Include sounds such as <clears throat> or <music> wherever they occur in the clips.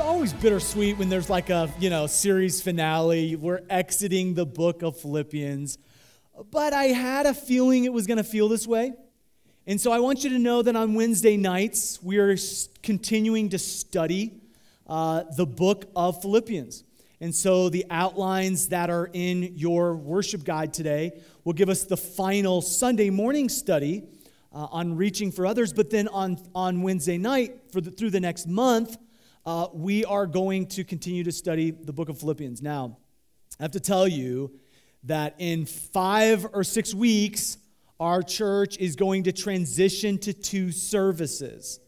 Always bittersweet when there's like a, you know, series finale. We're exiting the book of Philippians. But I had a feeling it was going to feel this way. And so I want you to know that on Wednesday nights, we are continuing to study uh, the book of Philippians. And so the outlines that are in your worship guide today will give us the final Sunday morning study uh, on reaching for others. But then on, on Wednesday night, for the, through the next month, uh, we are going to continue to study the book of Philippians. Now, I have to tell you that in five or six weeks, our church is going to transition to two services.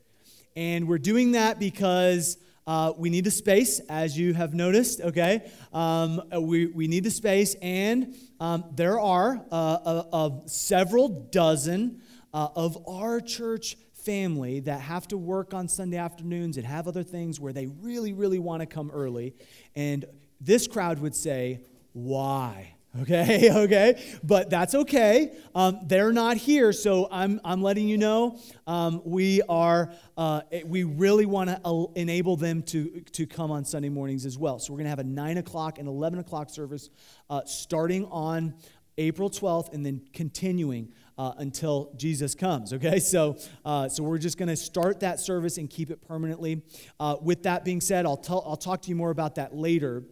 And we're doing that because uh, we need the space, as you have noticed, okay? Um, we, we need the space, and um, there are uh, several dozen uh, of our church family that have to work on Sunday afternoons and have other things where they really, really want to come early. And this crowd would say, Why? <laughs> Okay, <laughs> okay, but that's okay. Um, they're not here, so I'm, I'm letting you know um, we are uh, we really want to enable them to to come on Sunday mornings as well. So we're gonna have a nine o'clock and eleven o'clock service uh, starting on April 12th and then continuing uh, until Jesus comes. Okay, <laughs> so uh, so we're just going to start that service and keep it permanently. Uh, with that being said, I'll tell I'll talk to you more about that later.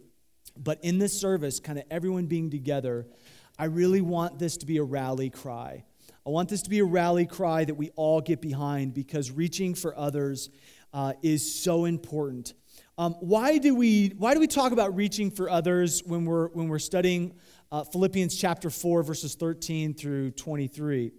But in this service, kind of everyone being together, I really want this to be a rally cry. I want this to be a rally cry that we all get behind because reaching for others uh, is so important. Um, why do we why do we talk about reaching for others when we're when we're studying uh, Philippians chapter four verses thirteen through twenty three?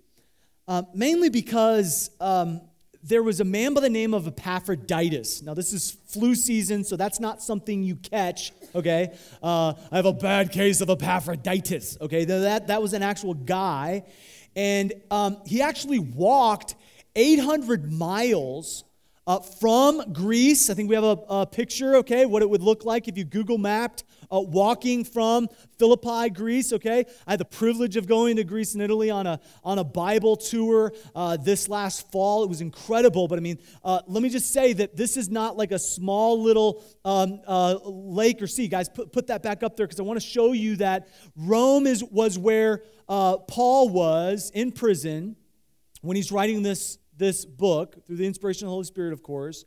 Uh, mainly because um, there was a man by the name of Epaphroditus. Now, this is flu season, so that's not something you catch, okay? Uh, I have a bad case of Epaphroditus, okay? That, that was an actual guy. And um, he actually walked 800 miles uh, from Greece. I think we have a, a, picture, okay, what it would look like if you Google mapped uh, walking from Philippi, Greece, okay? I had the privilege of going to Greece and Italy on a, on a Bible tour uh, this last fall. It was incredible, but I mean, uh, let me just say that this is not like a small little um, uh, lake or sea. Guys, put, put that back up there because I want to show you that Rome is, was where uh, Paul was in prison when he's writing this, this book through the inspiration of the Holy Spirit, of course.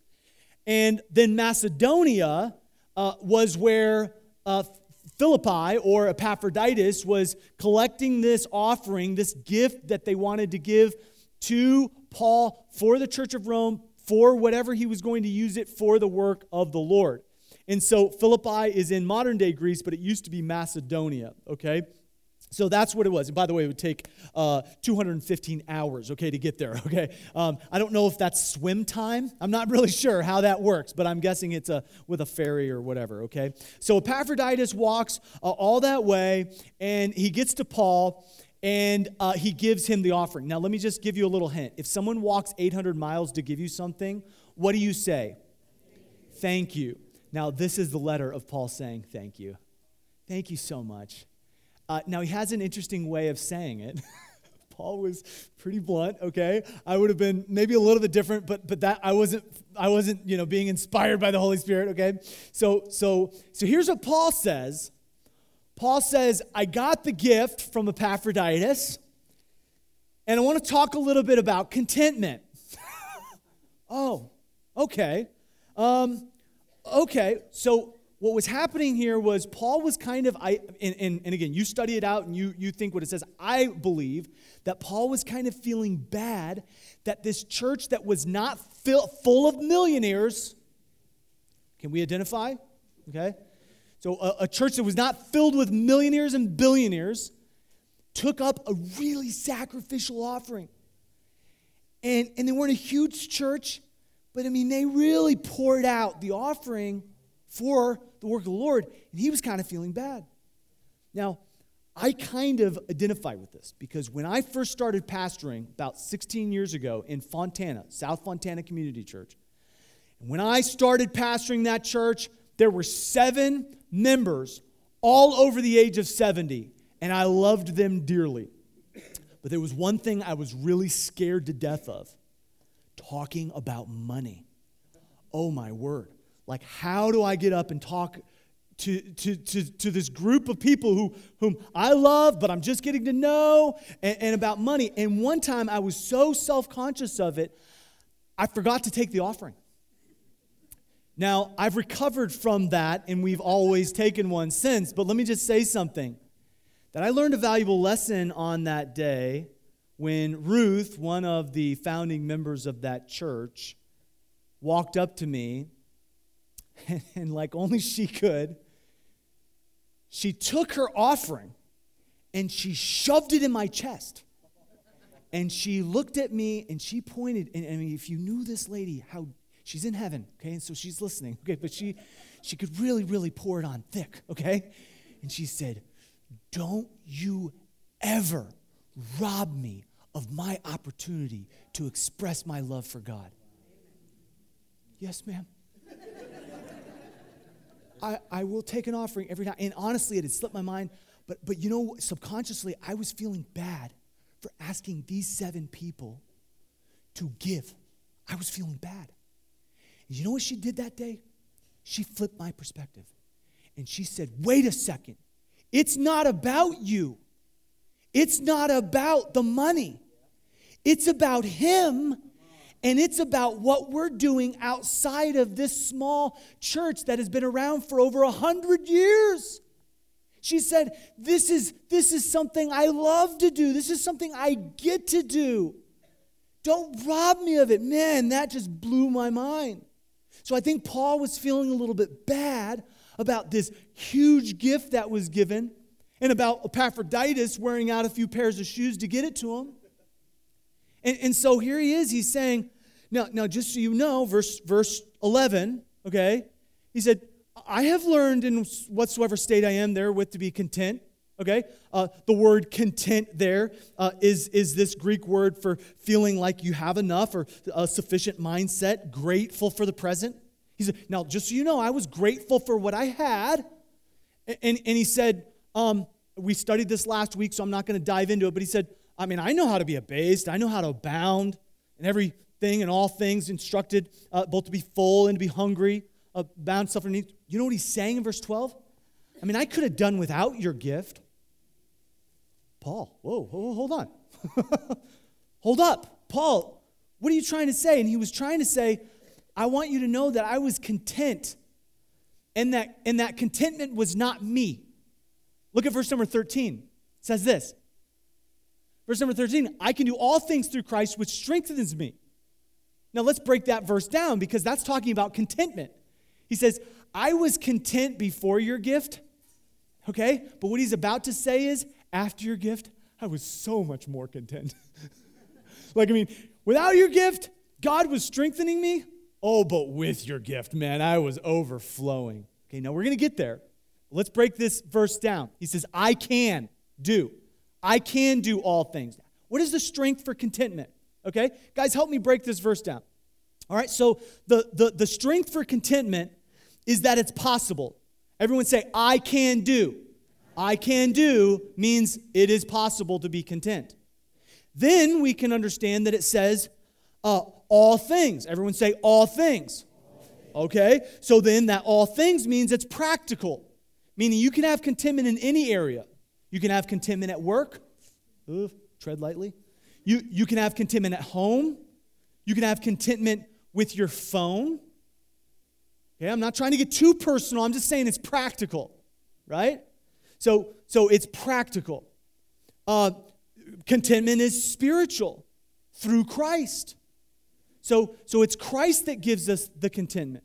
And then Macedonia uh, was where uh, Philippi or Epaphroditus was collecting this offering, this gift that they wanted to give to Paul for the church of Rome, for whatever he was going to use it for the work of the Lord. And so Philippi is in modern day Greece, but it used to be Macedonia, okay? So that's what it was. And by the way, it would take uh, 215 hours, okay, to get there, <laughs> okay? Um, I don't know if that's swim time. I'm not really sure how that works, but I'm guessing it's a, with a ferry or whatever, okay? So Epaphroditus walks uh, all that way, and he gets to Paul, and uh, he gives him the offering. Now, let me just give you a little hint. If someone walks 800 miles to give you something, what do you say? Thank you. Now, this is the letter of Paul saying, Thank you. Thank you so much. Uh, now, he has an interesting way of saying it. <laughs> Paul was pretty blunt, okay? I would have been maybe a little bit different, but but that I wasn't I wasn't, you know, being inspired by the Holy Spirit, okay? So so so here's what Paul says. Paul says, "I got the gift from Epaphroditus, and I want to talk a little bit about contentment." <laughs> oh, okay. Um, okay. So what was happening here was Paul was kind of, I, and, and, and, again, you study it out and you, you think what it says. I believe that Paul was kind of feeling bad that this church that was not fill, full of millionaires, can we identify? Okay. So a, a church that was not filled with millionaires and billionaires took up a really sacrificial offering. And, and they weren't a huge church, but I mean, they really poured out the offering for the work of the Lord, and he was kind of feeling bad. Now, I kind of identify with this because when I first started pastoring about 16 years ago in Fontana, South Fontana Community Church, when I started pastoring that church, there were seven members all over the age of 70, and I loved them dearly. But there was one thing I was really scared to death of talking about money. Oh my word. Like, how do I get up and talk to, to, to, to this group of people who, whom I love, but I'm just getting to know, and, and about money? And one time I was so self conscious of it, I forgot to take the offering. Now, I've recovered from that, and we've always taken one since, but let me just say something that I learned a valuable lesson on that day when Ruth, one of the founding members of that church, walked up to me <laughs> and, like only she could, she took her offering and she shoved it in my chest. And she looked at me and she pointed, and I mean, if you knew this lady, how she's in heaven, okay, and so she's listening, okay, but she she could really, really pour it on thick, okay? And she said, Don't you ever rob me of my opportunity to express my love for God. Yes, ma'am. I, I will take an offering every time. And honestly, it had slipped my mind. But, but you know, subconsciously, I was feeling bad for asking these seven people to give. I was feeling bad. You know what she did that day? She flipped my perspective. And she said, wait a second. It's not about you. It's not about the money. It's about Him and it's about what we're doing outside of this small church that has been around for over a hundred years. She said, this is, this is something I love to do. This is something I get to do. Don't rob me of it. Man, that just blew my mind. So I think Paul was feeling a little bit bad about this huge gift that was given and about Epaphroditus wearing out a few pairs of shoes to get it to him. And, and so here he is, he's saying, now, now just so you know, verse, verse 11, okay, he said, I have learned in whatsoever state I am therewith to be content. Okay, uh, the word content there uh, is is this Greek word for feeling like you have enough or a sufficient mindset, grateful for the present. He said, Now, just so you know, I was grateful for what I had. And, and, and he said, um, We studied this last week, so I'm not going to dive into it, but he said, I mean, I know how to be abased, I know how to abound in everything and all things, instructed uh, both to be full and to be hungry, uh, bound, suffering needs. You know what he's saying in verse 12? I mean, I could have done without your gift. Paul, whoa, whoa hold on. <laughs> hold up. Paul, what are you trying to say? And he was trying to say, I want you to know that I was content and that, and that contentment was not me. Look at verse number 13. It says this Verse number 13, I can do all things through Christ, which strengthens me. Now let's break that verse down because that's talking about contentment. He says, I was content before your gift, okay? But what he's about to say is, after your gift, I was so much more content. <laughs> like, I mean, without your gift, God was strengthening me. Oh, but with your gift, man, I was overflowing. Okay, now we're going to get there. Let's break this verse down. He says, I can do. I can do all things. What is the strength for contentment? Okay? Guys, help me break this verse down. All right, so the, the, the strength for contentment is that it's possible. Everyone say, I can do. I can do means it is possible to be content. Then we can understand that it says uh, all things. Everyone say all things. Okay, so then that all things means it's practical, meaning you can have contentment in any area. You can have contentment at work. Ooh, tread lightly. You, you can have contentment at home. You can have contentment with your phone. Okay, I'm not trying to get too personal. I'm just saying it's practical, right? So, so it's practical. Uh, contentment is spiritual through Christ. So, so it's Christ that gives us the contentment.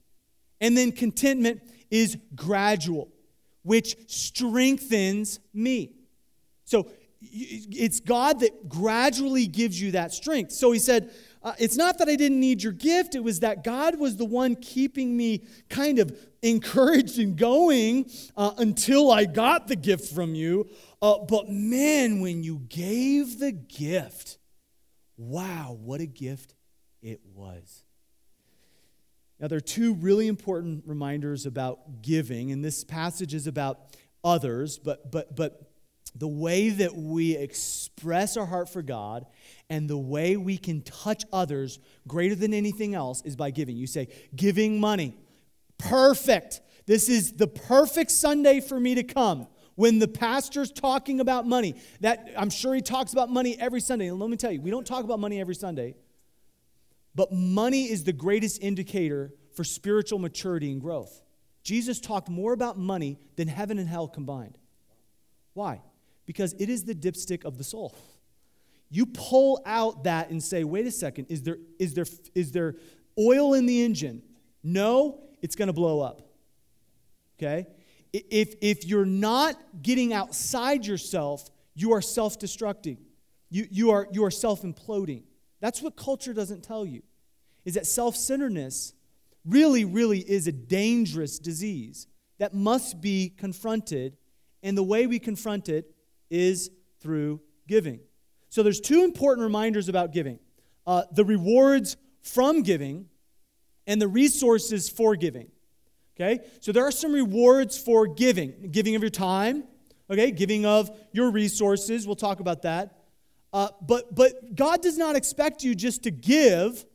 And then contentment is gradual, which strengthens me. So it's God that gradually gives you that strength. So he said, uh, It's not that I didn't need your gift, it was that God was the one keeping me kind of encouraged and going uh, until I got the gift from you. Uh, but man, when you gave the gift, wow, what a gift it was. Now, there are two really important reminders about giving, and this passage is about others, but, but, but the way that we express our heart for God and the way we can touch others greater than anything else is by giving. You say, giving money. Perfect. This is the perfect Sunday for me to come when the pastor's talking about money. That I'm sure he talks about money every Sunday. And let me tell you, we don't talk about money every Sunday. But money is the greatest indicator for spiritual maturity and growth. Jesus talked more about money than heaven and hell combined. Why? Because it is the dipstick of the soul. You pull out that and say, wait a second, is there, is there, is there oil in the engine? No, it's going to blow up. Okay? If, if you're not getting outside yourself, you are self destructing. You, you are, you are self imploding. That's what culture doesn't tell you, is that self centeredness really, really is a dangerous disease that must be confronted. And the way we confront it is through giving. So there's two important reminders about giving uh, the rewards from giving and the resources for giving. Okay? So there are some rewards for giving giving of your time, okay? Giving of your resources. We'll talk about that. Uh, but, but God does not expect you just to give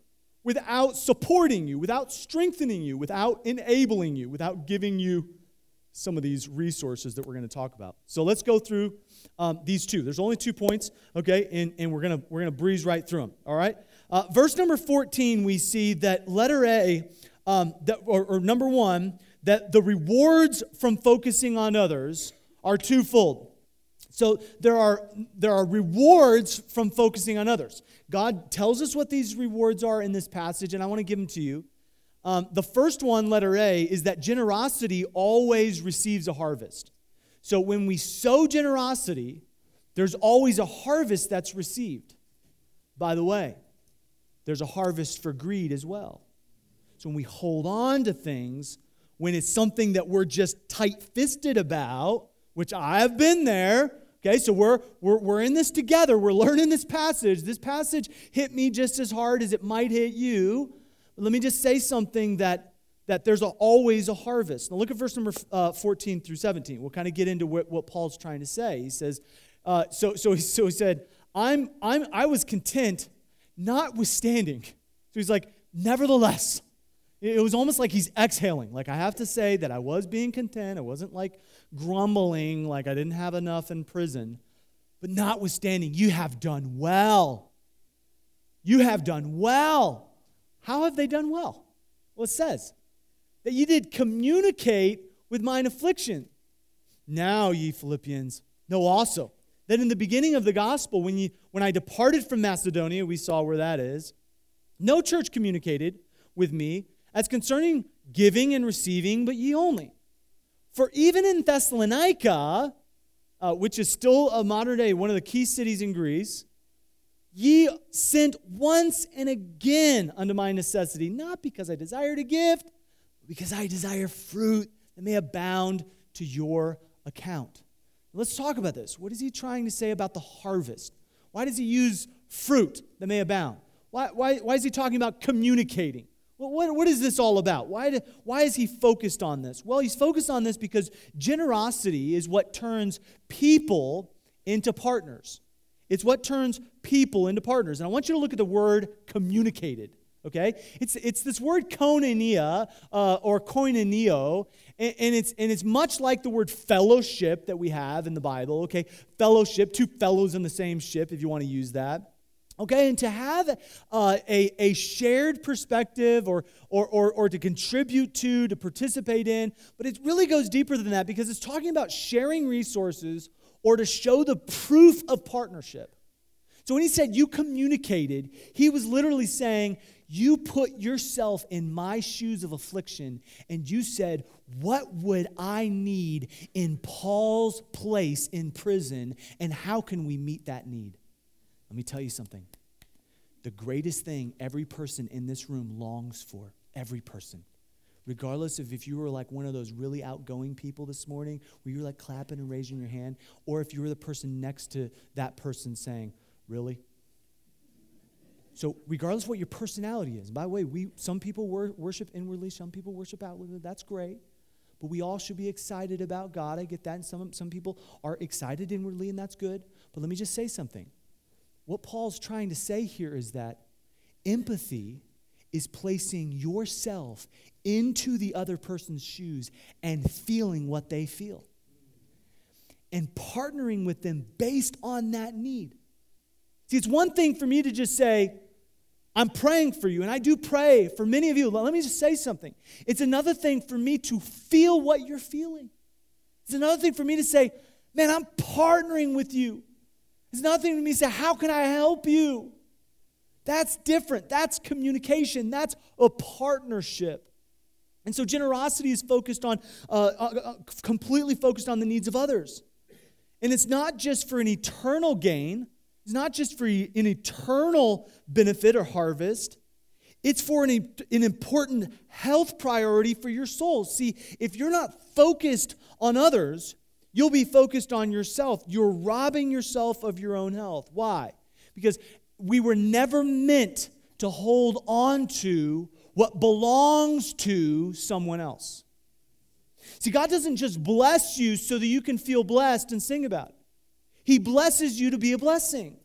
without supporting you, without strengthening you, without enabling you, without giving you some of these resources that we're going to talk about. So let's go through um, these two. There's only two points, okay, and, and we're going to we're gonna breeze right through them, all right? Uh, verse number 14, we see that letter A, um, that, or, or number one, that the rewards from focusing on others are twofold. So there are, there are rewards from focusing on others. God tells us what these rewards are in this passage, and I want to give them to you. Um, the first one, letter A, is that generosity always receives a harvest. So when we sow generosity, there's always a harvest that's received. By the way, there's a harvest for greed as well. So when we hold on to things, when it's something that we're just tight fisted about, which I have been there, Okay, so we're, we're, we're in this together. We're learning this passage. This passage hit me just as hard as it might hit you. Let me just say something that, that there's a, always a harvest. Now look at verse number uh, 14 through 17. We'll kind of get into what, what Paul's trying to say. He says, uh, so, so, so he said, I'm, I'm, I was content notwithstanding. So he's like, nevertheless. It was almost like he's exhaling. Like, I have to say that I was being content. I wasn't like grumbling, like I didn't have enough in prison. But notwithstanding, you have done well. You have done well. How have they done well? Well, it says that you did communicate with mine affliction. Now, ye Philippians, know also that in the beginning of the gospel, when, you, when I departed from Macedonia, we saw where that is, no church communicated with me as concerning giving and receiving, but ye only. For even in Thessalonica, uh, which is still a modern day, one of the key cities in Greece, ye sent once and again unto my necessity, not because I desired a gift, but because I desire fruit that may abound to your account. Let's talk about this. What is he trying to say about the harvest? Why does he use fruit that may abound? Why, why, why is he talking about communicating? Well, what, what is this all about? Why, do, why is he focused on this? Well, he's focused on this because generosity is what turns people into partners. It's what turns people into partners. And I want you to look at the word communicated. Okay? It's, it's this word koinonia uh, or koinonio, and, and, it's, and it's much like the word fellowship that we have in the Bible. Okay? Fellowship, two fellows in the same ship, if you want to use that. Okay, and to have uh, a, a shared perspective or, or, or, or to contribute to, to participate in, but it really goes deeper than that because it's talking about sharing resources or to show the proof of partnership. So when he said you communicated, he was literally saying you put yourself in my shoes of affliction and you said, What would I need in Paul's place in prison, and how can we meet that need? Let me tell you something. The greatest thing every person in this room longs for, every person, regardless of if you were like one of those really outgoing people this morning where you were like clapping and raising your hand, or if you were the person next to that person saying, Really? So, regardless of what your personality is, by the way, we, some people wor- worship inwardly, some people worship outwardly. That's great. But we all should be excited about God. I get that. And some, some people are excited inwardly, and that's good. But let me just say something. What Paul's trying to say here is that empathy is placing yourself into the other person's shoes and feeling what they feel and partnering with them based on that need. See, it's one thing for me to just say, I'm praying for you, and I do pray for many of you. Let me just say something. It's another thing for me to feel what you're feeling. It's another thing for me to say, man, I'm partnering with you. It's another thing for me to say, how can I help you? That's different. That's communication. That's a partnership. And so generosity is focused on, uh, uh, uh completely focused on the needs of others. And it's not just for an eternal gain, it's not just for an eternal benefit or harvest, it's for an, an important health priority for your soul. See, if you're not focused on others, you'll be focused on yourself. You're robbing yourself of your own health. Why? Because we were never meant to hold on to what belongs to someone else. See, God doesn't just bless you so that you can feel blessed and sing about it. He blesses you to be a blessing.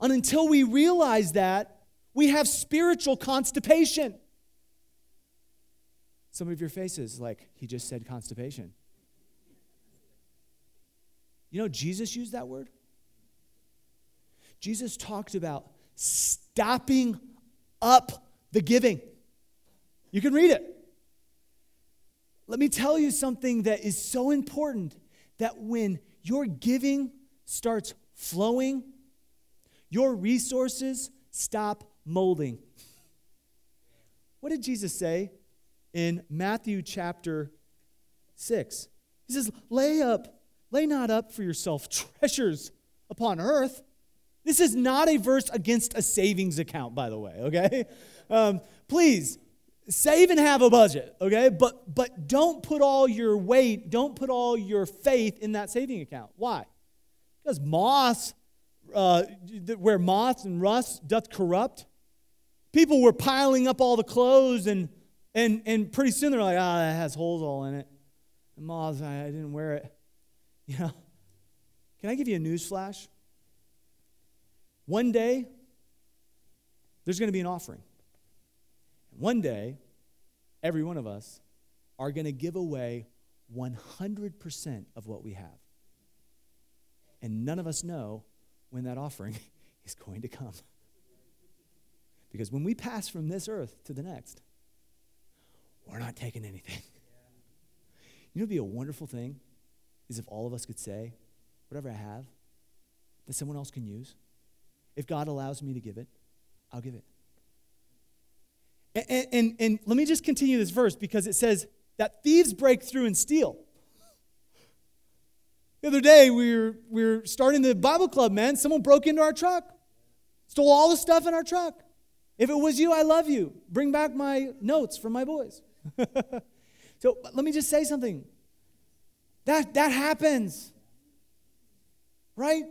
And until we realize that, we have spiritual constipation. Some of your faces, like he just said constipation. You know, Jesus used that word. Jesus talked about stopping up the giving. You can read it. Let me tell you something that is so important that when you're giving starts flowing, your resources stop molding. What did Jesus say in Matthew chapter 6? He says, Lay up, lay not up for yourself treasures upon earth. This is not a verse against a savings account, by the way, okay? Um, please, save and have a budget, okay? But but don't put all your weight, don't put all your faith in that saving account. Why? Because moths, uh, where moths and rust doth corrupt. People were piling up all the clothes, and and and pretty soon they're like, ah, that has holes all in it. And moths, I, I didn't wear it. <laughs> You know. Can I give you a news flash? One day, there's going to be an offering. One day, every one of us are going to give away 100% of what we have. And none of us know when that offering <laughs> is going to come. Because when we pass from this earth to the next, we're not taking anything. <laughs> You know, it'd be a wonderful thing is if all of us could say, whatever I have, that someone else can use. If God allows me to give it, I'll give it. And, and, and, let me just continue this verse because it says that thieves break through and steal. The other day, we were, we were starting the Bible club, man. Someone broke into our truck, stole all the stuff in our truck. If it was you, I love you. Bring back my notes from my boys. <laughs> so let me just say something. That, that happens. Right?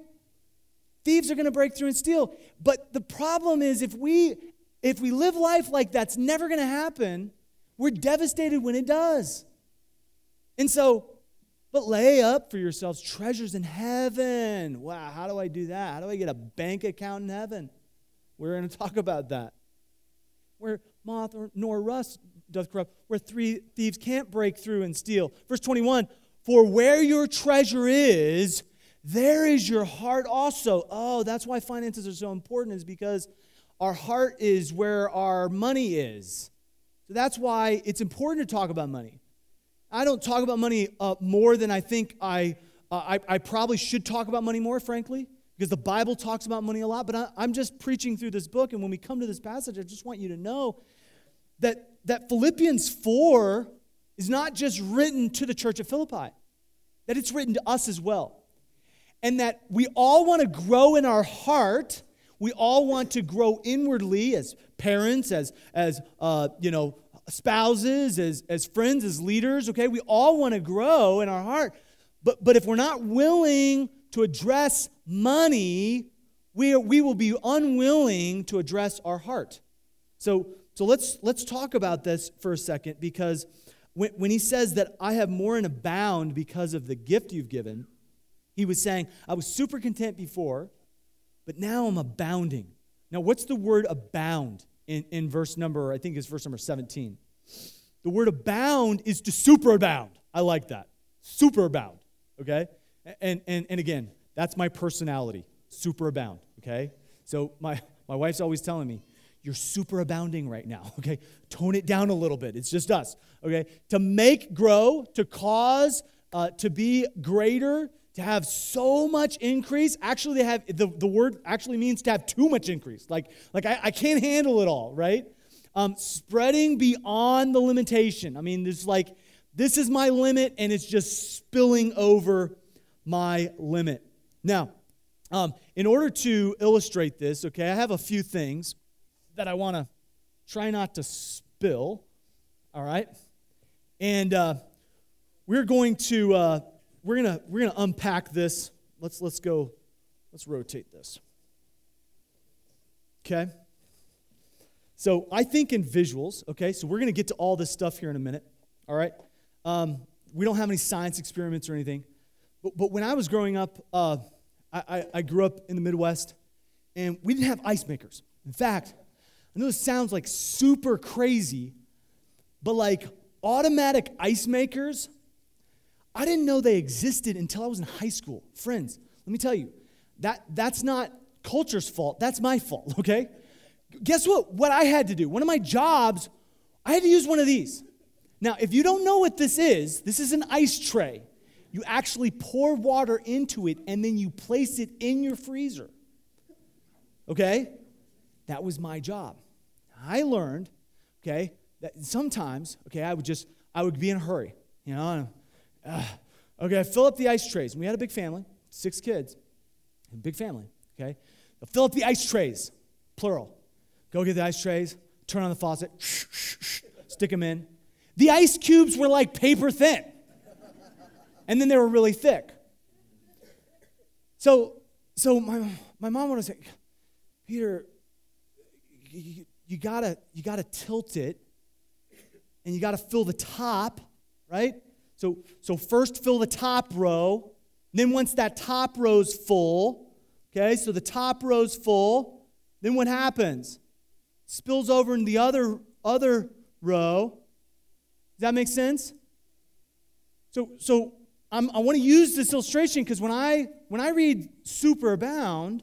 Thieves are going to break through and steal. But the problem is if we if we live life like that's never going to happen, we're devastated when it does. And so, but lay up for yourselves treasures in heaven. Wow, how do I do that? How do I get a bank account in heaven? We're going <laughs> to talk about that. Where moth nor rust doth corrupt, where three thieves can't break through and steal. Verse 21 For where your treasure is, there is your heart also. Oh, that's why finances are so important, is because our heart is where our money is. So that's why it's important to talk about money. I don't talk about money uh, more than I think I, uh, I, I probably should talk about money more, frankly, because the Bible talks about money a lot, but I, I'm just preaching through this book. And when we come to this passage, I just want you to know that, that Philippians 4 is not just written to the church of Philippi, that it's written to us as well. And that we all want to grow in our heart. We all want to grow inwardly as parents, as, as uh, you know, spouses, as, as friends, as leaders, okay? We all want to grow in our heart. But, but if we're not willing to address money, we, we will be unwilling to address our heart. So, so let's, let's talk about this for a second because when, when he says that I have more in abound because of the gift you've given, he was saying, I was super content before, but now I'm abounding. Now, what's the word abound in, in verse number, I think it's verse number 17? The word abound is to superabound. I like that. Superabound, okay? And, and, and again, that's my personality, superabound, okay? So my, my wife's always telling me, you're superabounding right now, <laughs> okay? Tone it down a little bit. It's just us, okay? To make grow, to cause, uh, to be greater, to have so much increase. Actually, they have the, the word actually means to have too much increase. Like, like I, I can't handle it all, right? Um, spreading beyond the limitation. I mean, there's like, this is my limit, and it's just spilling over my limit. Now, um, in order to illustrate this, okay, I have a few things that I want to try not to spill. All right, and uh, we're going to uh, we're gonna we're gonna unpack this. Let's let's go. Let's rotate this. Okay. So I think in visuals. Okay, so we're gonna get to all this stuff here in a minute. All right. Um, we don't have any science experiments or anything, but, but when I was growing up, uh, I, I, I grew up in the Midwest, and we didn't have ice makers. In fact, I know this sounds like super crazy, but like automatic ice makers, I didn't know they existed until I was in high school. Friends, let me tell you, that, that's not culture's fault, that's my fault, <laughs> okay? Guess what? What I had to do, one of my jobs, I had to use one of these. Now, if you don't know what this is, this is an ice tray. You actually pour water into it and then you place it in your freezer. Okay? That was my job. I learned, okay, that sometimes, okay, I would just, I would be in a hurry, you know. Uh, okay, I fill up the ice trays. We had a big family, six kids, a big family, okay. I fill up the ice trays, plural. Go get the ice trays, turn on the faucet, <laughs> stick them in. The ice cubes were like paper thin, and then they were really thick. So, so my, my mom would say, Peter, you, you gotta you gotta tilt it and you gotta fill the top right so so first fill the top row then once that top row's full okay so the top row's full then what happens? Spills over in the other other row. Does that make sense? So so I'm, i want to use this illustration because when i when i read superabound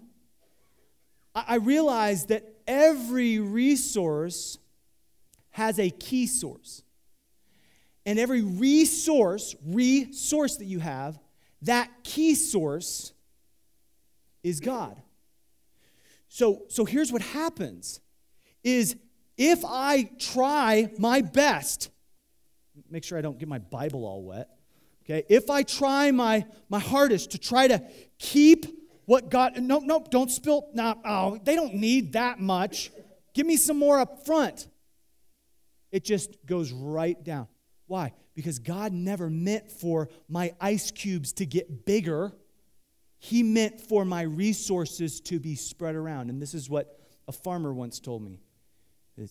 I, I realize that every resource has a key source. And every resource, resource that you have, that key source is God. So, so here's what happens is if I try my best, make sure I don't get my Bible all wet. Okay, if I try my, my hardest to try to keep what God, nope, nope, don't spill. No, oh, they don't need that much. Give me some more up front. It just goes right down. Why? Because God never meant for my ice cubes to get bigger. He meant for my resources to be spread around. And this is what a farmer once told me. <laughs>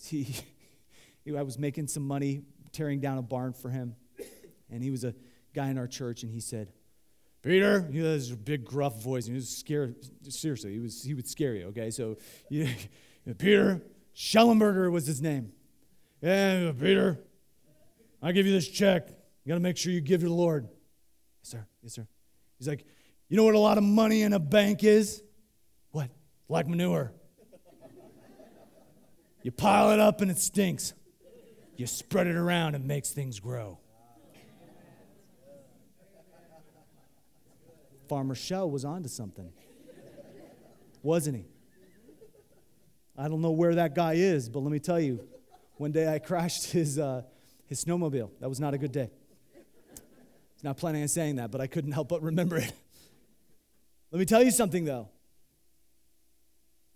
He, I was making some money tearing down a barn for him. And he was a guy in our church, and he said, Peter, he has a big gruff voice. And he was scared. Seriously, he was he would scare you. Okay, so yeah, <laughs> Peter Schellenberger was his name. Yeah, Peter, I give you this check. You got to make sure you give to the Lord. Yes, sir. Yes, sir. He's like, you know what a lot of money in a bank is? What? Like manure. <laughs> you pile it up and it stinks. You spread it around and makes things grow. Farmer Shell was onto something. wasn't he? I don't know where that guy is, but let me tell you, one day I <laughs> crashed his, uh, his snowmobile. That was not a good day. Not planning on saying that, but I couldn't help but remember it. Let me tell you something, though.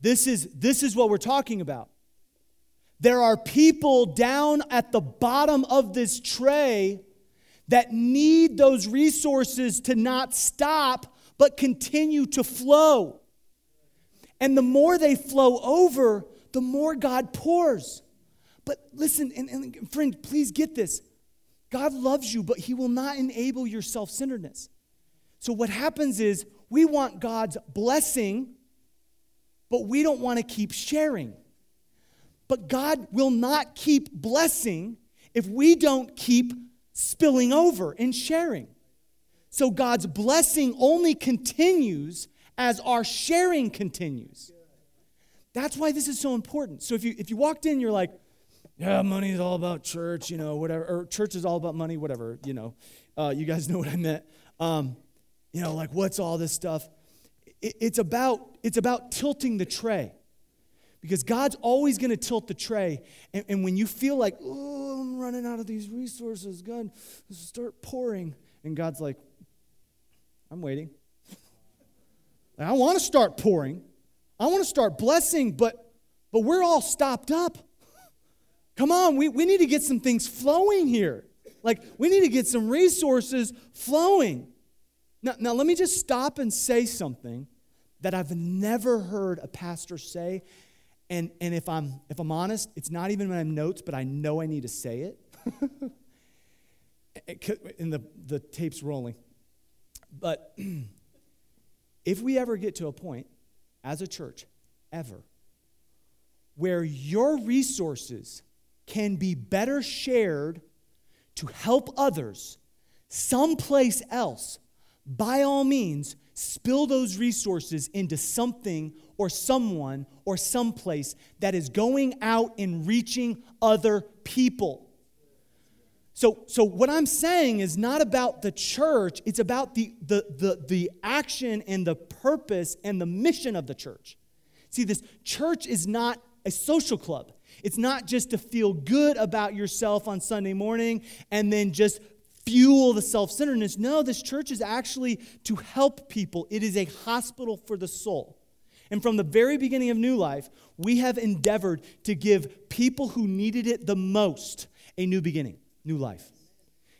This is, this is what we're talking about. There are people down at the bottom of this tray that need those resources to not stop but continue to flow. And the more they flow over, the more God pours. But listen, and, and friend, please get this. God loves you, but He will not enable your self centeredness. So what happens is we want God's blessing, but we don't want to keep sharing. But God will not keep blessing if we don't keep spilling over and sharing. So God's blessing only continues as our sharing continues. That's why this is so important. So if you if you walked in, you're like, yeah, money is all about church, you know, whatever, or church is all about money, whatever, you know. Uh, you guys <laughs> know what I meant. Um, you know, like what's all this stuff? It, it's about it's about tilting the tray because God's always going to tilt the tray. And, and, when you feel like, oh, I'm running out of these resources, God, start pouring. And God's like, I'm waiting. I want to start pouring. I want to start blessing, but, but we're all stopped up. Come on, we, we need to get some things flowing here. Like, we need to get some resources flowing. Now, now, let me just stop and say something that I've never heard a pastor say. And, and if, I'm, if I'm honest, it's not even in my notes, but I know I need to say it. <laughs> and the, the tape's rolling. But <clears throat> if we ever get to a point as a church, ever, where your resources can be better shared to help others someplace else, by all means, spill those resources into something or someone or someplace that is going out and reaching other people. So, so what I'm saying is not about the church, it's about the, the, the, the action and the purpose and the mission of the church. See, this church is not a social club. It's not just to feel good about yourself on Sunday morning and then just fuel the self centeredness. No, this church is actually to help people, it is a hospital for the soul. And from the very beginning of New Life, we have endeavored to give people who needed it the most a new beginning new life.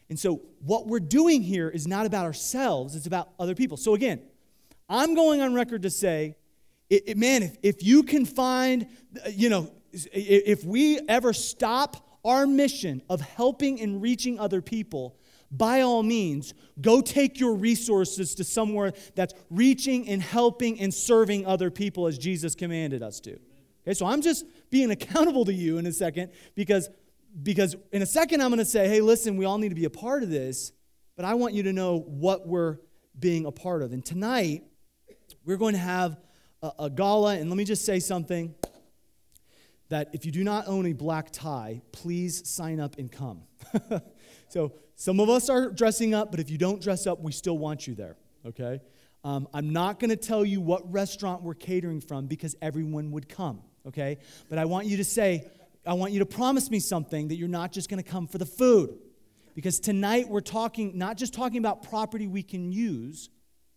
And so, what we're doing here is not about ourselves, it's about other people. So, again, I'm going on record to say, it, it, man, if, if you can find, uh, you know, if we ever stop our mission of helping and reaching other people, by all means, go take your resources to somewhere that's reaching and helping and serving other people as Jesus commanded us to. Okay, so I'm just being <laughs> accountable to you in a second because because in a second I'm going to say, hey, listen, we all need to be a part of this, but I want you to know what we're being a part of. And tonight, we're going to have a, a gala, and let me just say something that if you do not own a black tie, please sign up and come. <laughs> so some of us are dressing up, but if you don't dress up, we still want you there, okay? Um, I'm not going to tell you what restaurant we're catering from because everyone would come, okay? But I want you to say, I want you to promise me something that you're not just going to come for the food. Because tonight we're talking, not just talking about property we can use,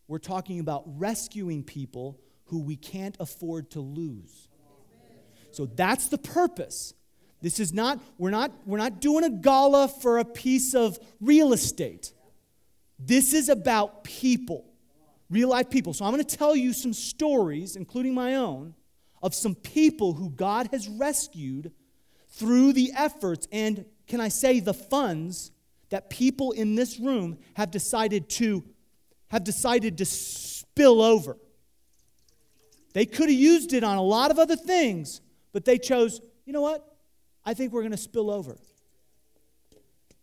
we're talking about rescuing people who we can't afford to lose. So that's the purpose. This is not, we're not, we're not doing a gala for a piece of real estate. This is about people, real life people. So I'm going to tell you some stories, including my own, of some people who God has rescued through the efforts and, can I say, the funds that people in this room have decided to have decided to spill over. They could have used it on a lot of other things, but they chose, you know what? I think we're going to spill over.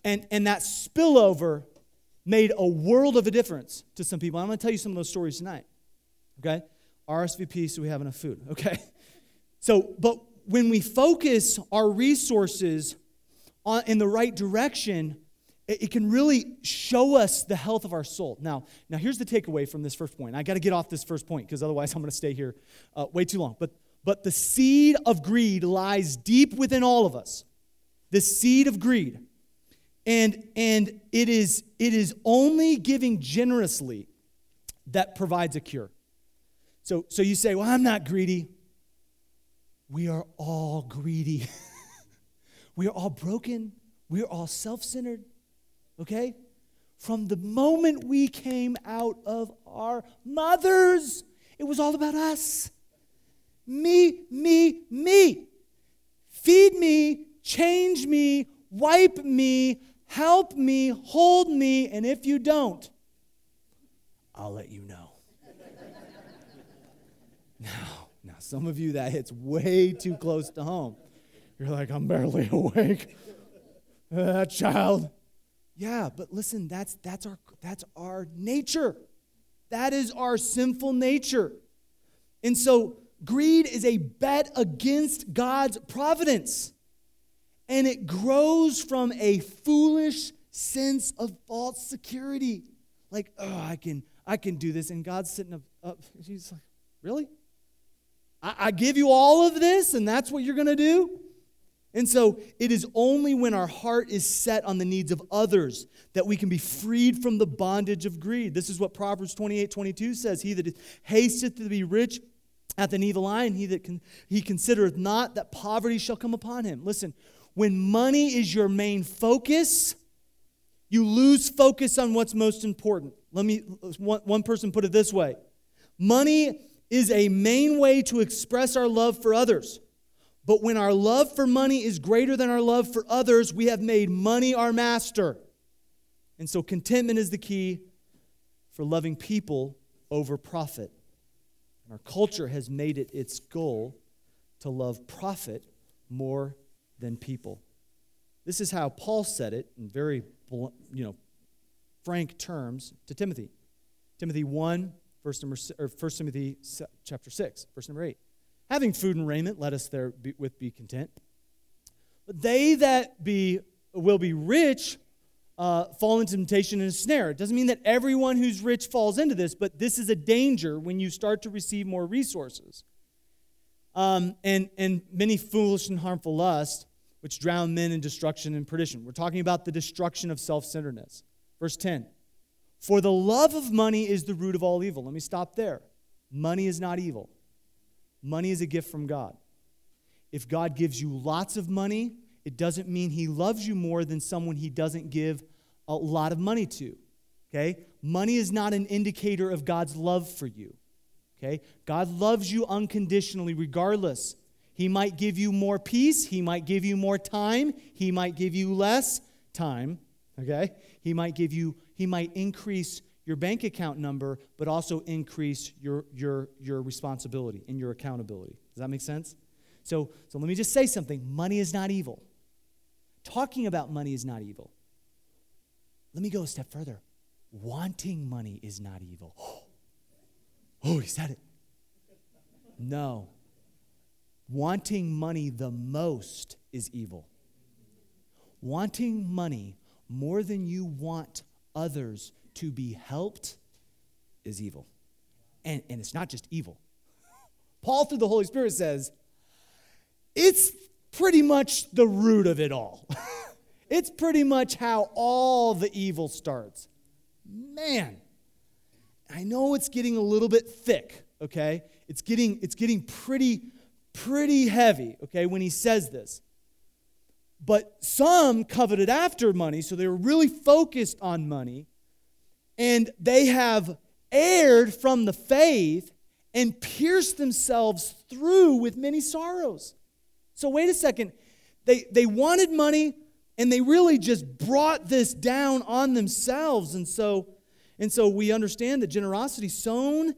And, and that spillover made a world of a difference to some people. I'm going to tell you some of those stories tonight. Okay? RSVP, so we have enough food. <laughs> Okay? So, but when we focus our resources on, in the right direction, it can really show us the health of our soul. Now, now here's the takeaway from this first point. I got to get off this first point because otherwise I'm going to stay here uh, way too long. But, but the seed of greed lies deep within all of us. The seed of greed. And, and it, is, it is only giving generously that provides a cure. So, so you say, Well, I'm not greedy. We are all greedy. <laughs> we are all broken. We are all self centered okay? From the moment we came out of our mothers, it was all about us. Me, me, me. Feed me, change me, wipe me, help me, hold me, and if you don't, I'll let you know. <laughs> now, now, some of you that hits way too close to home. You're like, I'm barely <laughs> awake. Uh, that child, yeah, but listen, that's, that's, our, that's our nature. That is our sinful nature. And so, greed is a bet against God's providence. And it grows from a foolish sense of false security. Like, oh, I can, I can do this. And God's sitting up, up. He's like, really? I, I give you all of this, and that's what you're going to do? And so it is only when our heart is set on the needs of others that we can be freed from the bondage of greed. This is what Proverbs 28 22 says He that hasteth to be rich hath an evil eye, and he that can, he considereth not that poverty shall come upon him. Listen, when money is your main focus, you lose focus on what's most important. Let me, one person put it this way Money is a main way to express our love for others. But when our love for money is greater than our love for others, we have made money our master. And so contentment is the key for loving people over profit. And our culture has made it its goal to love profit more than people. This is how Paul said it in very you know, frank terms to Timothy. Timothy 1, verse number, or 1 Timothy chapter 6, verse number 8. Having food and raiment, let us there be, with be content. But they that be will be rich uh, fall into temptation and a snare. It doesn't mean that everyone who's rich falls into this, but this is a danger when you start to receive more resources. Um, and, and many foolish and harmful lusts, which drown men in destruction and perdition. We're talking about the destruction of self centeredness. Verse 10 For the love of money is the root of all evil. Let me stop there. Money is not evil. Money is a gift from God. If God gives you lots of money, it doesn't mean he loves you more than someone he doesn't give a lot of money to. Okay? Money is not an indicator of God's love for you. Okay? God loves you unconditionally, regardless. He might give you more peace, he might give you more time, he might give you less time. Okay? He might give you, he might increase your bank account number, but also increase your, your, your responsibility and your accountability. Does that make sense? So, so let me just say something money is not evil. Talking about money is not evil. Let me go a step further. Wanting money is not evil. <gasps> Oh, he said it. No. Wanting money the most is evil. Wanting money more than you want others to be helped is evil. And, and it's not just evil. <laughs> Paul, through the Holy Spirit, says it's pretty much the root of it all. <laughs> it's pretty much how all the evil starts. Man, I know it's getting a little bit thick, okay? It's getting, it's getting pretty, pretty heavy, okay, when he says this. But some coveted after money, so they were really focused on money and they have erred from the faith and pierced themselves through with many sorrows. So, wait a second. They, they wanted money and they really just brought this down on themselves. And so, and so we understand that generosity sown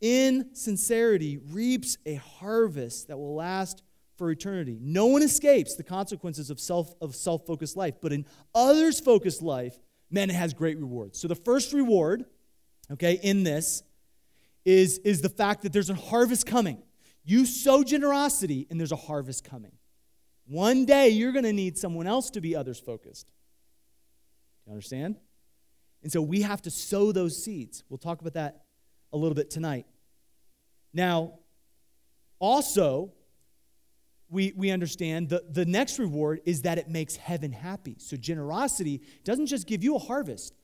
in sincerity reaps a harvest that will last for eternity. No one escapes the consequences of self of self-focused life, but in others focused life, man, it has great rewards. So the first reward, okay, in this is, is the fact that there's a harvest coming. You sow generosity, and there's a harvest coming. One day, you're going to need someone else to be others focused. you understand? And so we have to sow those seeds. We'll talk about that a little bit tonight. Now, also, we, we understand the, the next reward is that it makes heaven happy. So generosity doesn't just give you a harvest,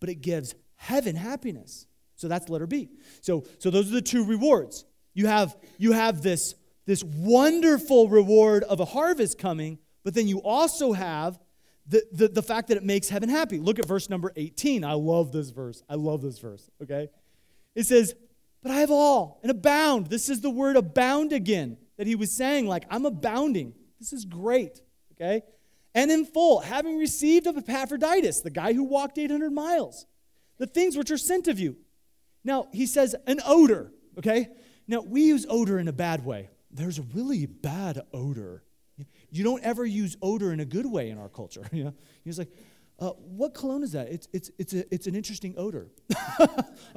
but it gives heaven happiness. So that's letter B. So, so those are the two rewards. You have, you have this, this wonderful reward of a harvest coming, but then you also have the, the, the fact that it makes heaven happy. Look at verse number 18. I love this verse. I love this verse, okay? It says, But I have all and abound. This is the word abound again that he was saying, like, I'm abounding. This is great, okay? And in full, having received of Epaphroditus, the guy who walked 800 miles, the things which are sent of you. Now, he says an odor, okay? Now, we use odor in a bad way. There's a really bad odor. You don't ever use odor in a good way in our culture. <laughs> You know? He's like, uh, what cologne is that? It's, it's, it's, a, it's an interesting odor. uh,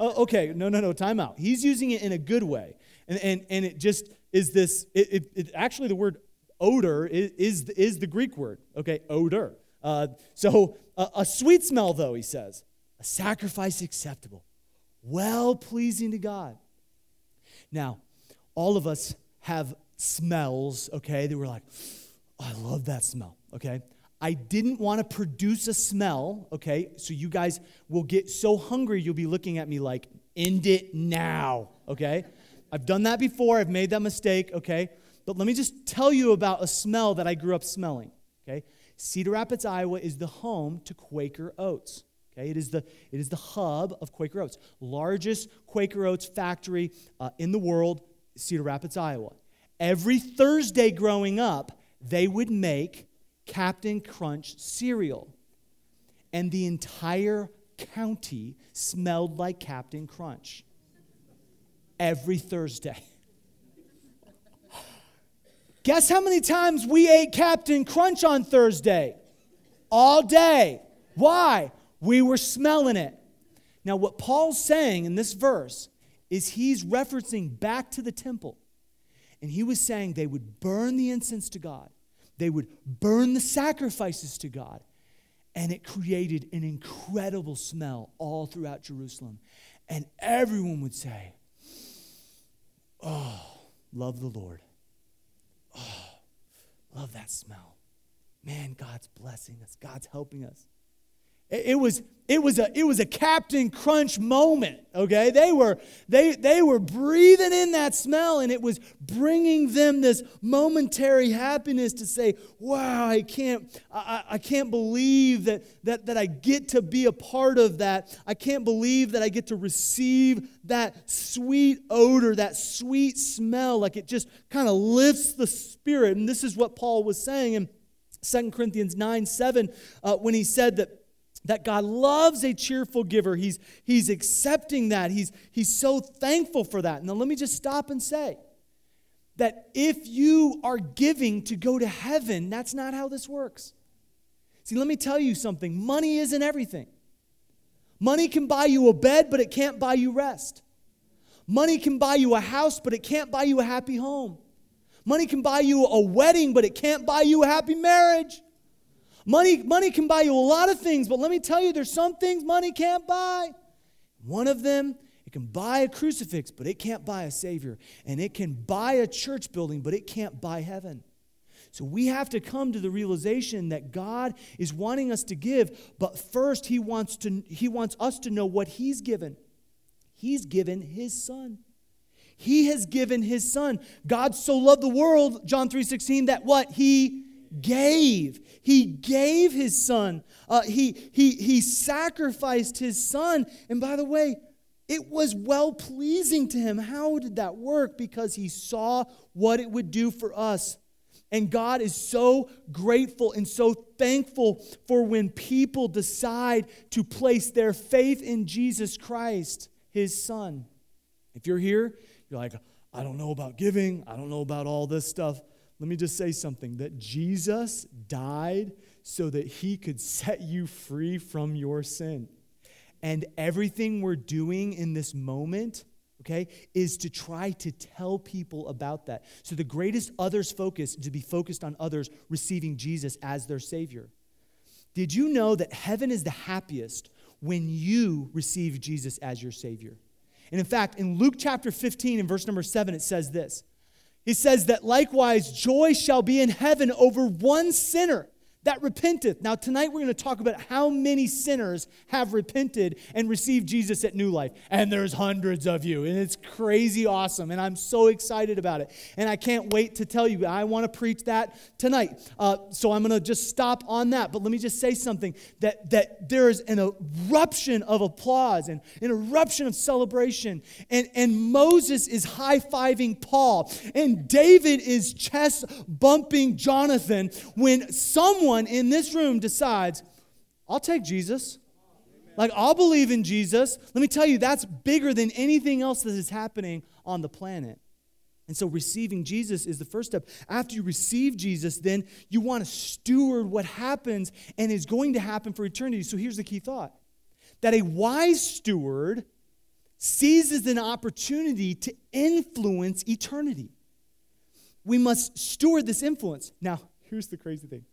<laughs> okay, no, no, no, time out. He's using it in a good way. And, and, and it just is this, it, it, it actually the word odor is, is, is the Greek word, okay, odor. Uh, so a sweet smell, though, he says, a sacrifice acceptable, well pleasing to God. Now, all of us have smells, okay, that we're like, oh, I love that smell, okay? I didn't want to produce a smell, okay? So you guys will get so hungry, you'll be looking at me like, end it now, okay? I've done that before, I've made that mistake, okay? But let me just tell you about a smell that I grew up smelling, okay? Cedar Rapids, Iowa is the home to Quaker Oats. Okay, it is the it is the hub of Quaker Oats, largest Quaker Oats factory uh, in the world, Cedar Rapids, Iowa. Every Thursday growing up, they would make Captain Crunch cereal, and the entire county smelled like Captain Crunch every Thursday. <laughs> Guess how many times we ate Captain Crunch on Thursday? All day. Why? We were smelling it. Now, what Paul's saying in this verse is he's referencing back to the temple. And he was saying they would burn the incense to God, they would burn the sacrifices to God. And it created an incredible smell all throughout Jerusalem. And everyone would say, Oh, love the Lord. Oh, love that smell. Man, God's blessing us, God's helping us. It was, it was a it was a Captain Crunch moment. Okay, they were they they were breathing in that smell, and it was bringing them this momentary happiness to say, "Wow, I can't I, I can't believe that that that I get to be a part of that. I can't believe that I get to receive that sweet odor, that sweet smell. Like it just kind of lifts the spirit." And this is what Paul was saying in 2 Corinthians 9 7 uh, when he said that that God loves a cheerful giver. He's, he's accepting that. He's, he's so thankful for that. Now, let me just stop and say that if you are giving to go to heaven, that's not how this works. See, let me tell you something money isn't everything. Money can buy you a bed, but it can't buy you rest. Money can buy you a house, but it can't buy you a happy home. Money can buy you a wedding, but it can't buy you a happy marriage. Money, money can buy you a lot of things, but let me tell you, there's some things money can't buy. One of them, it can buy a crucifix, but it can't buy a Savior. And it can buy a church building, but it can't buy heaven. So we have to come to the realization that God is wanting us to give, but first he wants to he wants us to know what he's given. He's given his son. He has given his son. God so loved the world, John 3:16, that what? He gave. He gave his son. Uh, he, he, he sacrificed his son. And by the way, it was well pleasing to him. How did that work? Because he saw what it would do for us. And God is so grateful and so thankful for when people decide to place their faith in Jesus Christ, his son. If you're here, you're like, I don't know about giving, I don't know about all this stuff. Let me just say something that Jesus died so that he could set you free from your sin. And everything we're doing in this moment, okay, is to try to tell people about that. So the greatest others focus to be focused on others receiving Jesus as their Savior. Did you know that heaven is the happiest when you receive Jesus as your Savior? And in fact, in Luke chapter 15, and verse number 7, it says this He says that likewise joy shall be in heaven over one sinner that repenteth. Now, tonight we're going to talk about how many sinners have repented and received Jesus at New Life. And there's hundreds of you, and it's crazy awesome. And I'm so excited about it. And I can't wait to tell you, I want to preach that tonight. Uh, so I'm going to just stop on that. But let me just say something that, that there is an eruption of applause and an eruption of celebration. And, and Moses is high fiving Paul, and David is chest bumping Jonathan when someone in this room decides, I'll take Jesus. Like, I'll believe in Jesus. Let me tell you, that's bigger than anything else that is happening on the planet. And so, receiving Jesus is the first step. After you receive Jesus, then you want to steward what happens and is going to happen for eternity. So, here's the key thought that a wise steward seizes an opportunity to influence eternity. We must steward this influence. Now, here's the crazy thing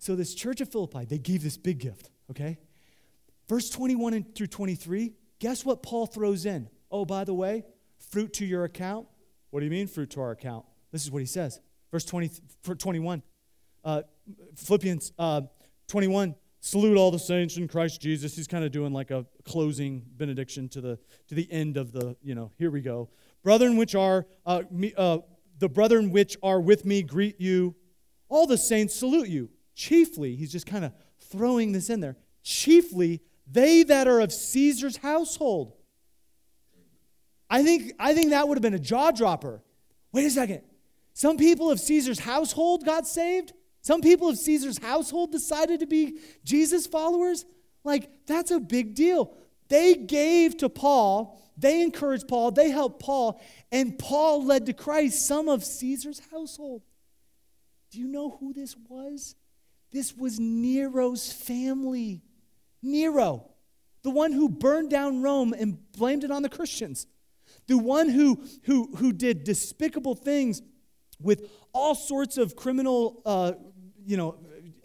so, this church of Philippi, they gave this big gift, okay? Verse 21 through 23, guess what Paul throws in? Oh, by the way, fruit to your account. What do you mean, fruit to our account? This is what he says. Verse 20, 21. Uh, Philippians uh, 21 salute all the saints in Christ Jesus. He's kind of doing like a closing benediction to the to the end of the, you know, here we go. Brethren which are uh, me, uh, the brethren which are with me greet you. All the saints salute you chiefly, he's just kind of throwing this in there, chiefly they that are of Caesar's household. I think, I think that would have been a jaw dropper. Wait a second. Some people of Caesar's household got saved? Some people of Caesar's household decided to be Jesus followers? Like, that's a big deal. They gave to Paul, they encouraged Paul, they helped Paul, and Paul led to Christ some of Caesar's household. Do you know who this was? This was Nero's family. Nero, the one who burned down Rome and blamed it on the Christians, the one who, who, who did despicable things with all sorts of criminal uh, you know,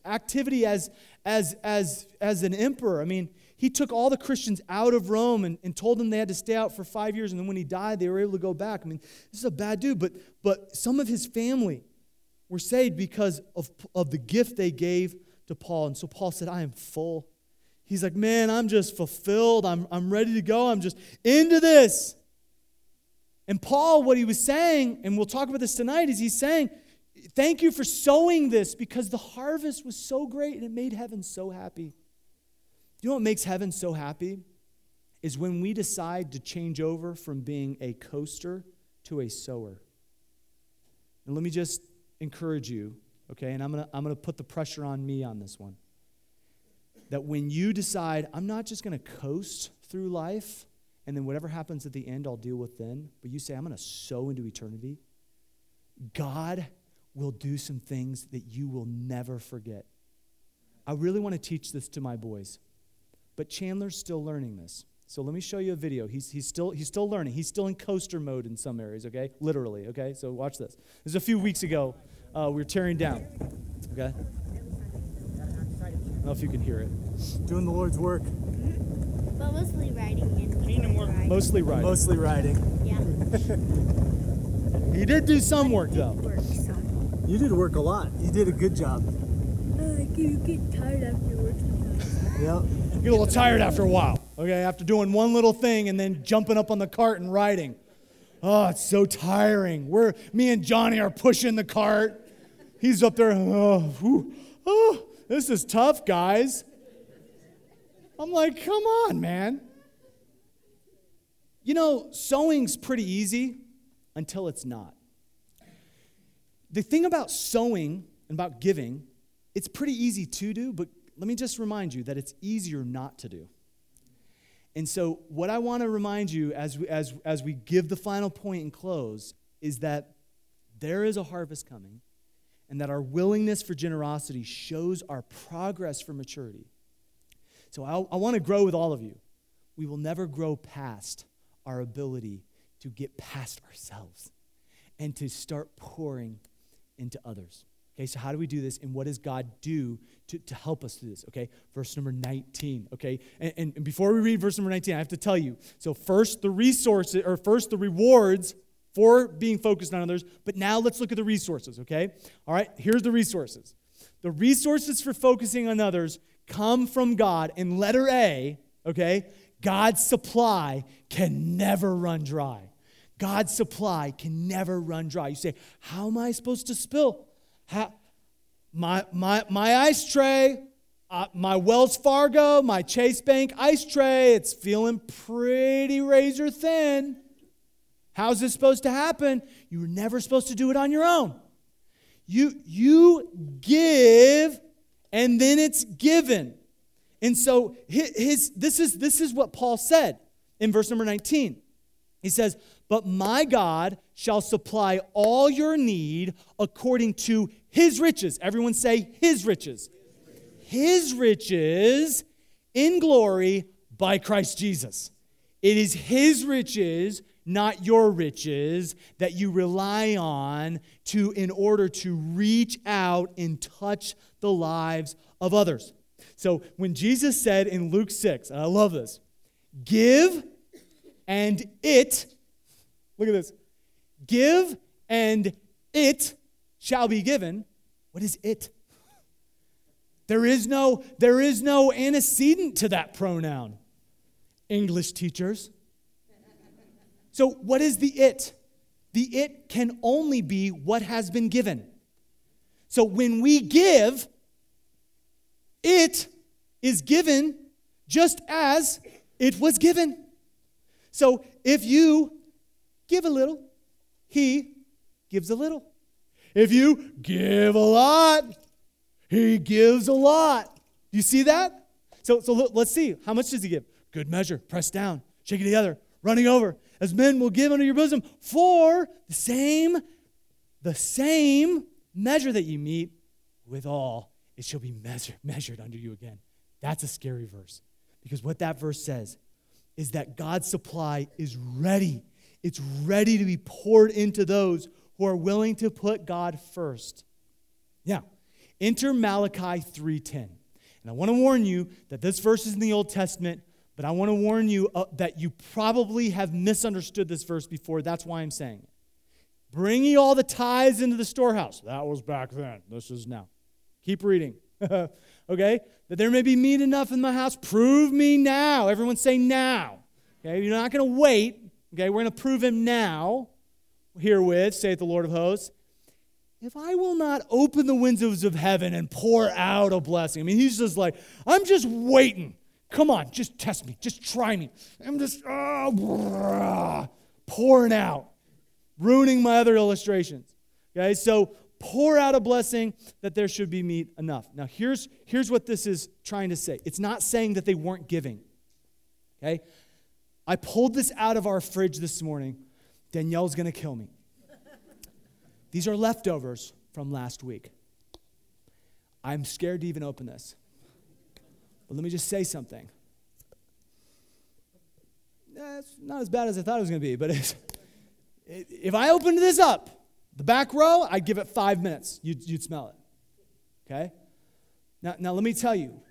activity as, as, as, as an emperor. I mean, he took all the Christians out of Rome and, and told them they had to stay out for five years, and then when he died, they were able to go back. I mean, this is a bad dude, but, but some of his family were saved because of, of the gift they gave to Paul. And so Paul said, I am full. He's like, man, I'm just fulfilled. I'm, I'm ready to go. I'm just into this. And Paul, what he was saying, and we'll talk about this tonight, is he's saying, Thank you for sowing this because the harvest was so great and it made heaven so happy. You know what makes heaven so happy? Is when we decide to change over from being a coaster to a sower. And let me just encourage you, okay, and I'm going to I'm going to put the pressure on me on this one. That when you decide, I'm not just going to coast through life and then whatever happens at the end, I'll deal with then, but you say, I'm going to sow into eternity, God will do some things that you will never forget. I really want to teach this to my boys, but Chandler's still learning this. So let me show you a video. He's, he's, still, he's still learning. He's still in coaster mode in some areas, okay? Literally, okay? So watch this. This is a few weeks ago. Uh, we were tearing down, okay? I don't know if you can hear it. Doing the Lord's work. But mostly riding. kingdom work. Mostly riding. Mostly writing. Yeah. <laughs> he did do some work, though. Work, so. You did work a lot. You did a good job. Like you get tired after working. Yeah. Get a little tired after a while, okay? After doing one little thing and then jumping up on the cart and riding. Oh, it's so tiring. We're, me and Johnny are pushing the cart. He's up there, oh, whew, oh, this is tough, guys. I'm like, come on, man. You know, sowing's pretty easy until it's not. The thing about sowing and about giving, it's pretty easy to do, but let me just remind you that it's easier not to do. And so, what I want to remind you as we, as, as we give the final point and close is that there is a harvest coming, and that our willingness for generosity shows our progress for maturity. So, I, I want to grow with all of you. We will never grow past our ability to get past ourselves and to start pouring into others. Okay, so how do we do this, and what does God do to, to help us do this? Okay, verse number 19. Okay, and, and, and before we read verse number 19, I have to tell you so, first, the resources, or first, the rewards for being focused on others, but now let's look at the resources, okay? All right, here's the resources. The resources for focusing on others come from God, and letter A, okay, God's supply can never run dry. God's supply can never run dry. You say, How am I supposed to spill? How, my, my, my ice tray, uh, my Wells Fargo, my Chase Bank ice tray, it's feeling pretty razor thin. How's this supposed to happen? You were never supposed to do it on your own. You, you give, and then it's given. And so his, his, this, is, this is what Paul said in verse number 19. He says, But my God shall supply all your need according to his riches. Everyone say, His riches. His riches in glory by Christ Jesus. It is his riches, not your riches, that you rely on to in order to reach out and touch the lives of others. So when Jesus said in Luke 6, and I love this, give and it, look at this, give and it shall be given. What is it? There is no, there is no antecedent to that pronoun. English teachers. So, what is the it? The it can only be what has been given. So, when we give, it is given just as it was given. So, if you give a little, he gives a little. If you give a lot, he gives a lot. You see that? So, so let's see. How much does he give? Good measure, pressed down, shake it together, running over. As men will give unto your bosom for the same, the same measure that you meet withal, it shall be measured, measured under you again. That's a scary verse. Because what that verse says is that God's supply is ready. It's ready to be poured into those who are willing to put God first. Now, enter Malachi 3:10. And I want to warn you that this verse is in the Old Testament, but I want to warn you uh, that you probably have misunderstood this verse before. That's why I'm saying it. Bring ye all the tithes into the storehouse. That was back then. This is now. Keep reading. <laughs> okay? That there may be meat enough in my house. Prove me now. Everyone say now. Okay? You're not going to wait. Okay? We're going to prove him now herewith, saith the Lord of hosts, if I will not open the windows of heaven and pour out a blessing. I mean, he's just like, I'm just waiting. Come on, just test me. Just try me. I'm just oh, pouring out, ruining my other illustrations. Okay, so pour out a blessing that there should be meat enough. Now, here's, here's what this is trying to say it's not saying that they weren't giving. Okay? I pulled this out of our fridge this morning Danielle's going to kill me. These are leftovers from last week. I'm scared to even open this. But let me just say something. It's not as bad as I thought it was going to be, but if I opened this up, the back row, I'd give it five minutes. You'd, you'd smell it. Okay? Now, now, let me tell you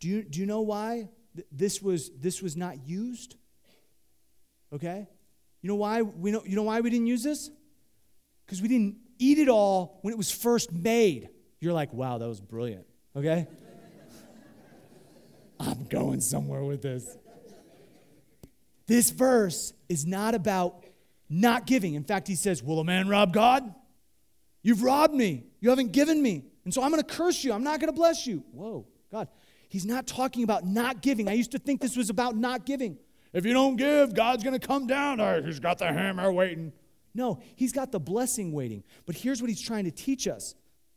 do you, do you know why this was, this was not used? Okay? You know why we know, you know why we didn't use this? Because we didn't eat it all when it was first made. You're like, wow, that was brilliant. Okay? <laughs> I'm going somewhere with this. This verse is not about not giving. In fact, he says, Will a man rob God? You've robbed me. You haven't given me. And so I'm going to curse you. I'm not going to bless you. Whoa, God. He's not talking about not giving. I used to think this was about not giving. If you don't give, God's going to come down. Right, he's got the hammer waiting. No, he's got the blessing waiting. But here's what he's trying to teach us.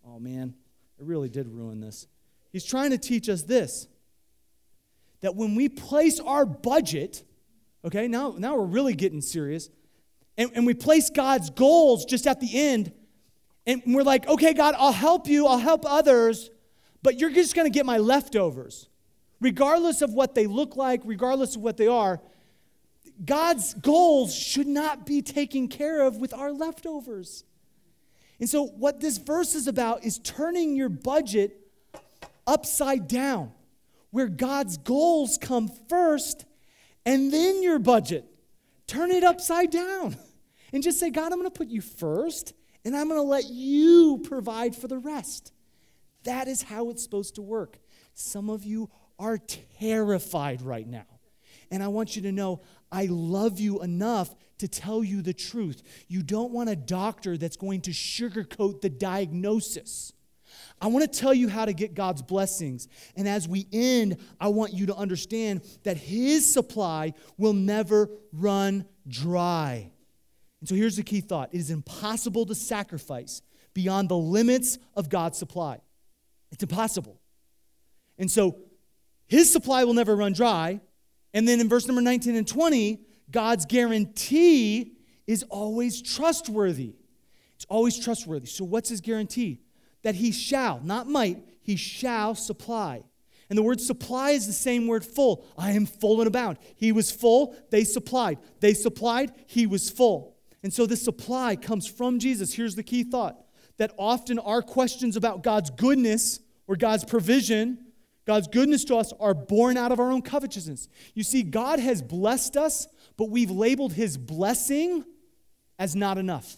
Oh, man, I really did ruin this. He's trying to teach us this that when we place our budget, okay, now, now we're really getting serious, and, and we place God's goals just at the end, and we're like, okay, God, I'll help you, I'll help others, but you're just going to get my leftovers regardless of what they look like, regardless of what they are, God's goals should not be taken care of with our leftovers. And so, what this verse is about is turning your budget upside down, where God's goals come first and then your budget. Turn it upside down and just say, God, I'm going to put you first and I'm going to let you provide for the rest. That is how it's supposed to work. Some of you are terrified right now. And I want you to know I love you enough to tell you the truth. You don't want a doctor that's going to sugarcoat the diagnosis. I want to tell you how to get God's blessings. And as we end, I want you to understand that His supply will never run dry. And so here's the key thought it is impossible to sacrifice beyond the limits of God's supply. It's impossible. And so His supply will never run dry. And then in verse number 19 and 20, God's guarantee is always trustworthy. It's always trustworthy. So, what's His guarantee? that he shall, not might, he shall supply. And the word supply is the same word full. I am full and abound. He was full, they supplied. They supplied, he was full. And so the supply comes from Jesus. Here's the key thought that often our questions about God's goodness or God's provision, God's goodness to us, are born out of our own covetousness. You see, God has blessed us, but we've labeled his blessing as not enough.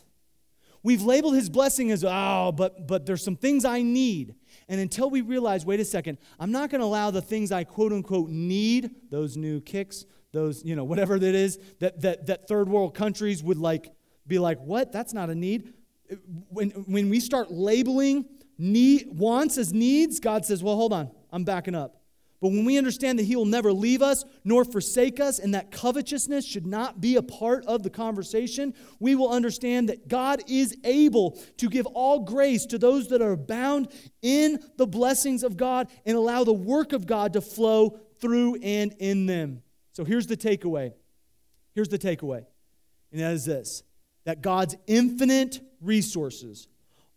We've labeled his blessing as, oh, but, but there's some things I need. And until we realize, wait a second, I'm not going to allow the things I quote unquote need, those new kicks, those, you know, whatever that is, that, that, that third world countries would like, be like, what? That's not a need. When, when we start labeling need, wants as needs, God says, well, hold on, I'm backing up. But when we understand that He will never leave us nor forsake us, and that covetousness should not be a part of the conversation, we will understand that God is able to give all grace to those that are bound in the blessings of God and allow the work of God to flow through and in them. So here's the takeaway. Here's the takeaway, and that is this that God's infinite resources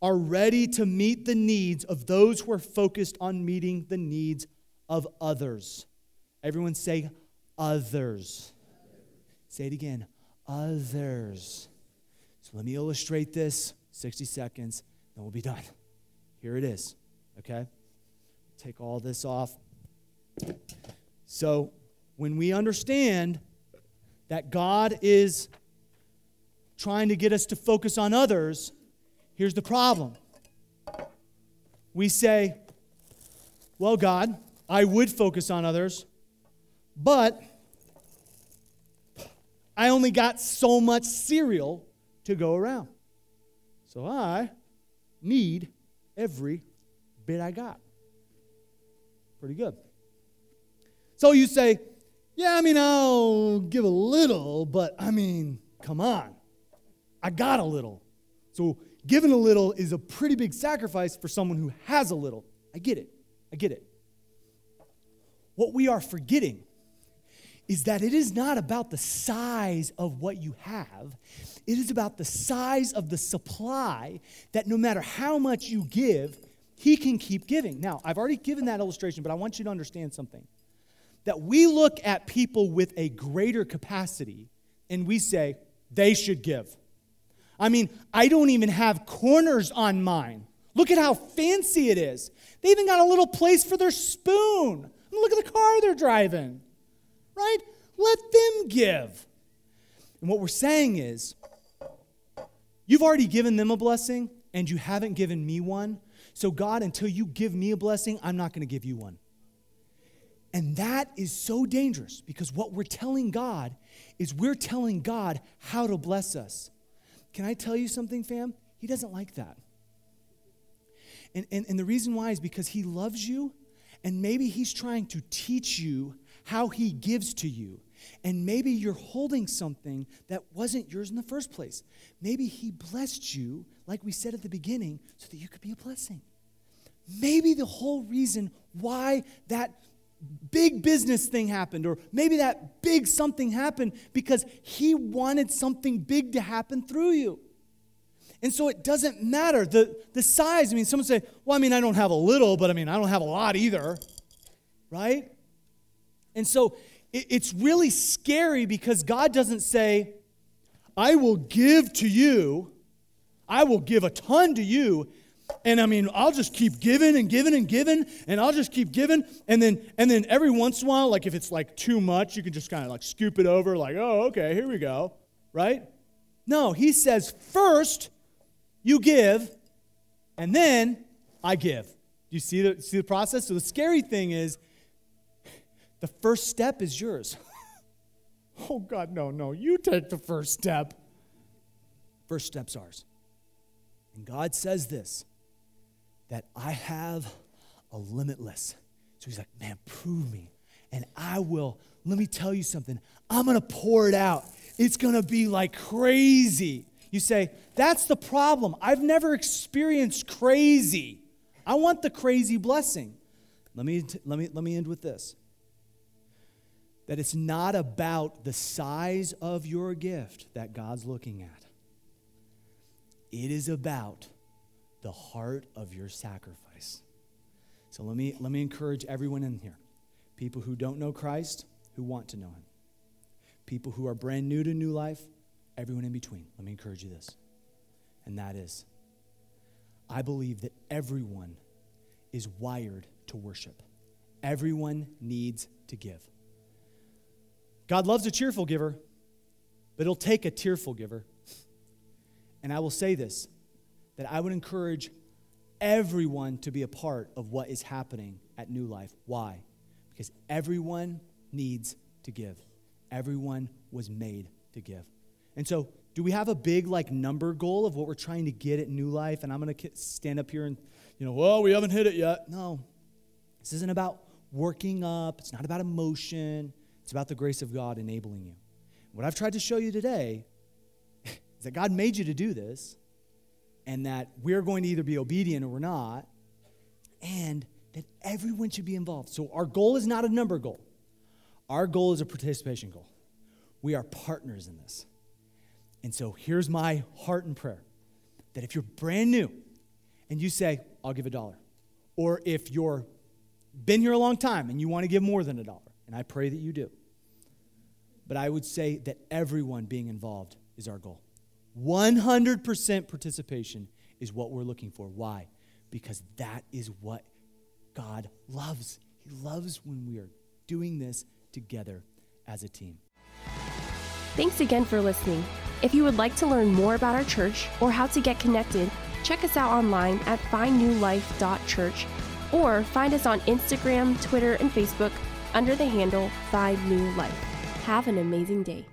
are ready to meet the needs of those who are focused on meeting the needs of others. Everyone say others. Say it again others. So let me illustrate this 60 seconds, then we'll be done. Here it is, okay? Take all this off. So when we understand that God is trying to get us to focus on others, here's the problem. We say, Well, God, I would focus on others, but I only got so much cereal to go around. So I need every bit I got. Pretty good. So you say, yeah, I mean, I'll give a little, but I mean, come on. I got a little. So giving a little is a pretty big sacrifice for someone who has a little. I get it. I get it. What we are forgetting is that it is not about the size of what you have, it is about the size of the supply that no matter how much you give, He can keep giving. Now, I've already given that illustration, but I want you to understand something. That we look at people with a greater capacity and we say, they should give. I mean, I don't even have corners on mine. Look at how fancy it is. They even got a little place for their spoon. Look at the car they're driving, right? Let them give. And what we're saying is, you've already given them a blessing and you haven't given me one. So, God, until you give me a blessing, I'm not going to give you one. And that is so dangerous because what we're telling God is we're telling God how to bless us. Can I tell you something, fam? He doesn't like that. And, and, and the reason why is because He loves you and maybe He's trying to teach you how He gives to you. And maybe you're holding something that wasn't yours in the first place. Maybe He blessed you, like we said at the beginning, so that you could be a blessing. Maybe the whole reason why that big business thing happened, or maybe that big something happened because He wanted something big to happen through you. And so it doesn't matter. The, the size, I mean, someone say, well, I mean, I don't have a little, but I mean, I don't have a lot either, right? And so it, it's really scary because God doesn't say, I will give to you, I will give a ton to you. And I mean, I'll just keep giving and giving and giving, and I'll just keep giving. And then, and then every once in a while, like if it's like too much, you can just kind of like scoop it over, like, oh, okay, here we go, right? No, he says, first you give, and then I give. Do you see the, see the process? So the scary thing is, the first step is yours. <laughs> oh, God, no, no, you take the first step. First step's ours. And God says this that I have a limitless. So he's like, man, prove me. And I will, let me tell you something. I'm going to pour it out. It's going to be like crazy. You say, that's the problem. I've never experienced crazy. I want the crazy blessing. Let me, let me, let me end with this that it's not about the size of your gift that God's looking at, it is about the heart of your sacrifice. So let me, let me encourage everyone in here people who don't know Christ, who want to know Him, people who are brand new to new life, everyone in between. Let me encourage you this. And that is, I believe that everyone is wired to worship. Everyone needs to give. God loves a cheerful giver, but it'll take a tearful giver. And I will say this that I would encourage everyone to be a part of what is happening at New Life. Why? Because everyone needs to give. Everyone was made to give. And so, do we have a big like number goal of what we're trying to get at New Life? And I'm going to stand up here and, you know, well, we haven't hit it yet. No. This isn't about working up. It's not about emotion. It's about the grace of God enabling you. What I've tried to show you today <laughs> is that God made you to do this and that we're going to either be obedient or we're not, and that everyone should be involved. So our goal is not a number goal, our goal is a participation goal. We are partners in this. And so here's my heart and prayer that if you're brand new and you say, I'll give a dollar, or if you're been here a long time and you want to give more than a dollar, and I pray that you do. But I would say that everyone being involved is our goal. 100% participation is what we're looking for. Why? Because that is what God loves. He loves when we are doing this together as a team. Thanks again for listening. If you would like to learn more about our church or how to get connected, check us out online at findnewlife.church or find us on Instagram, Twitter, and Facebook under the handle Find New Life. Have an amazing day.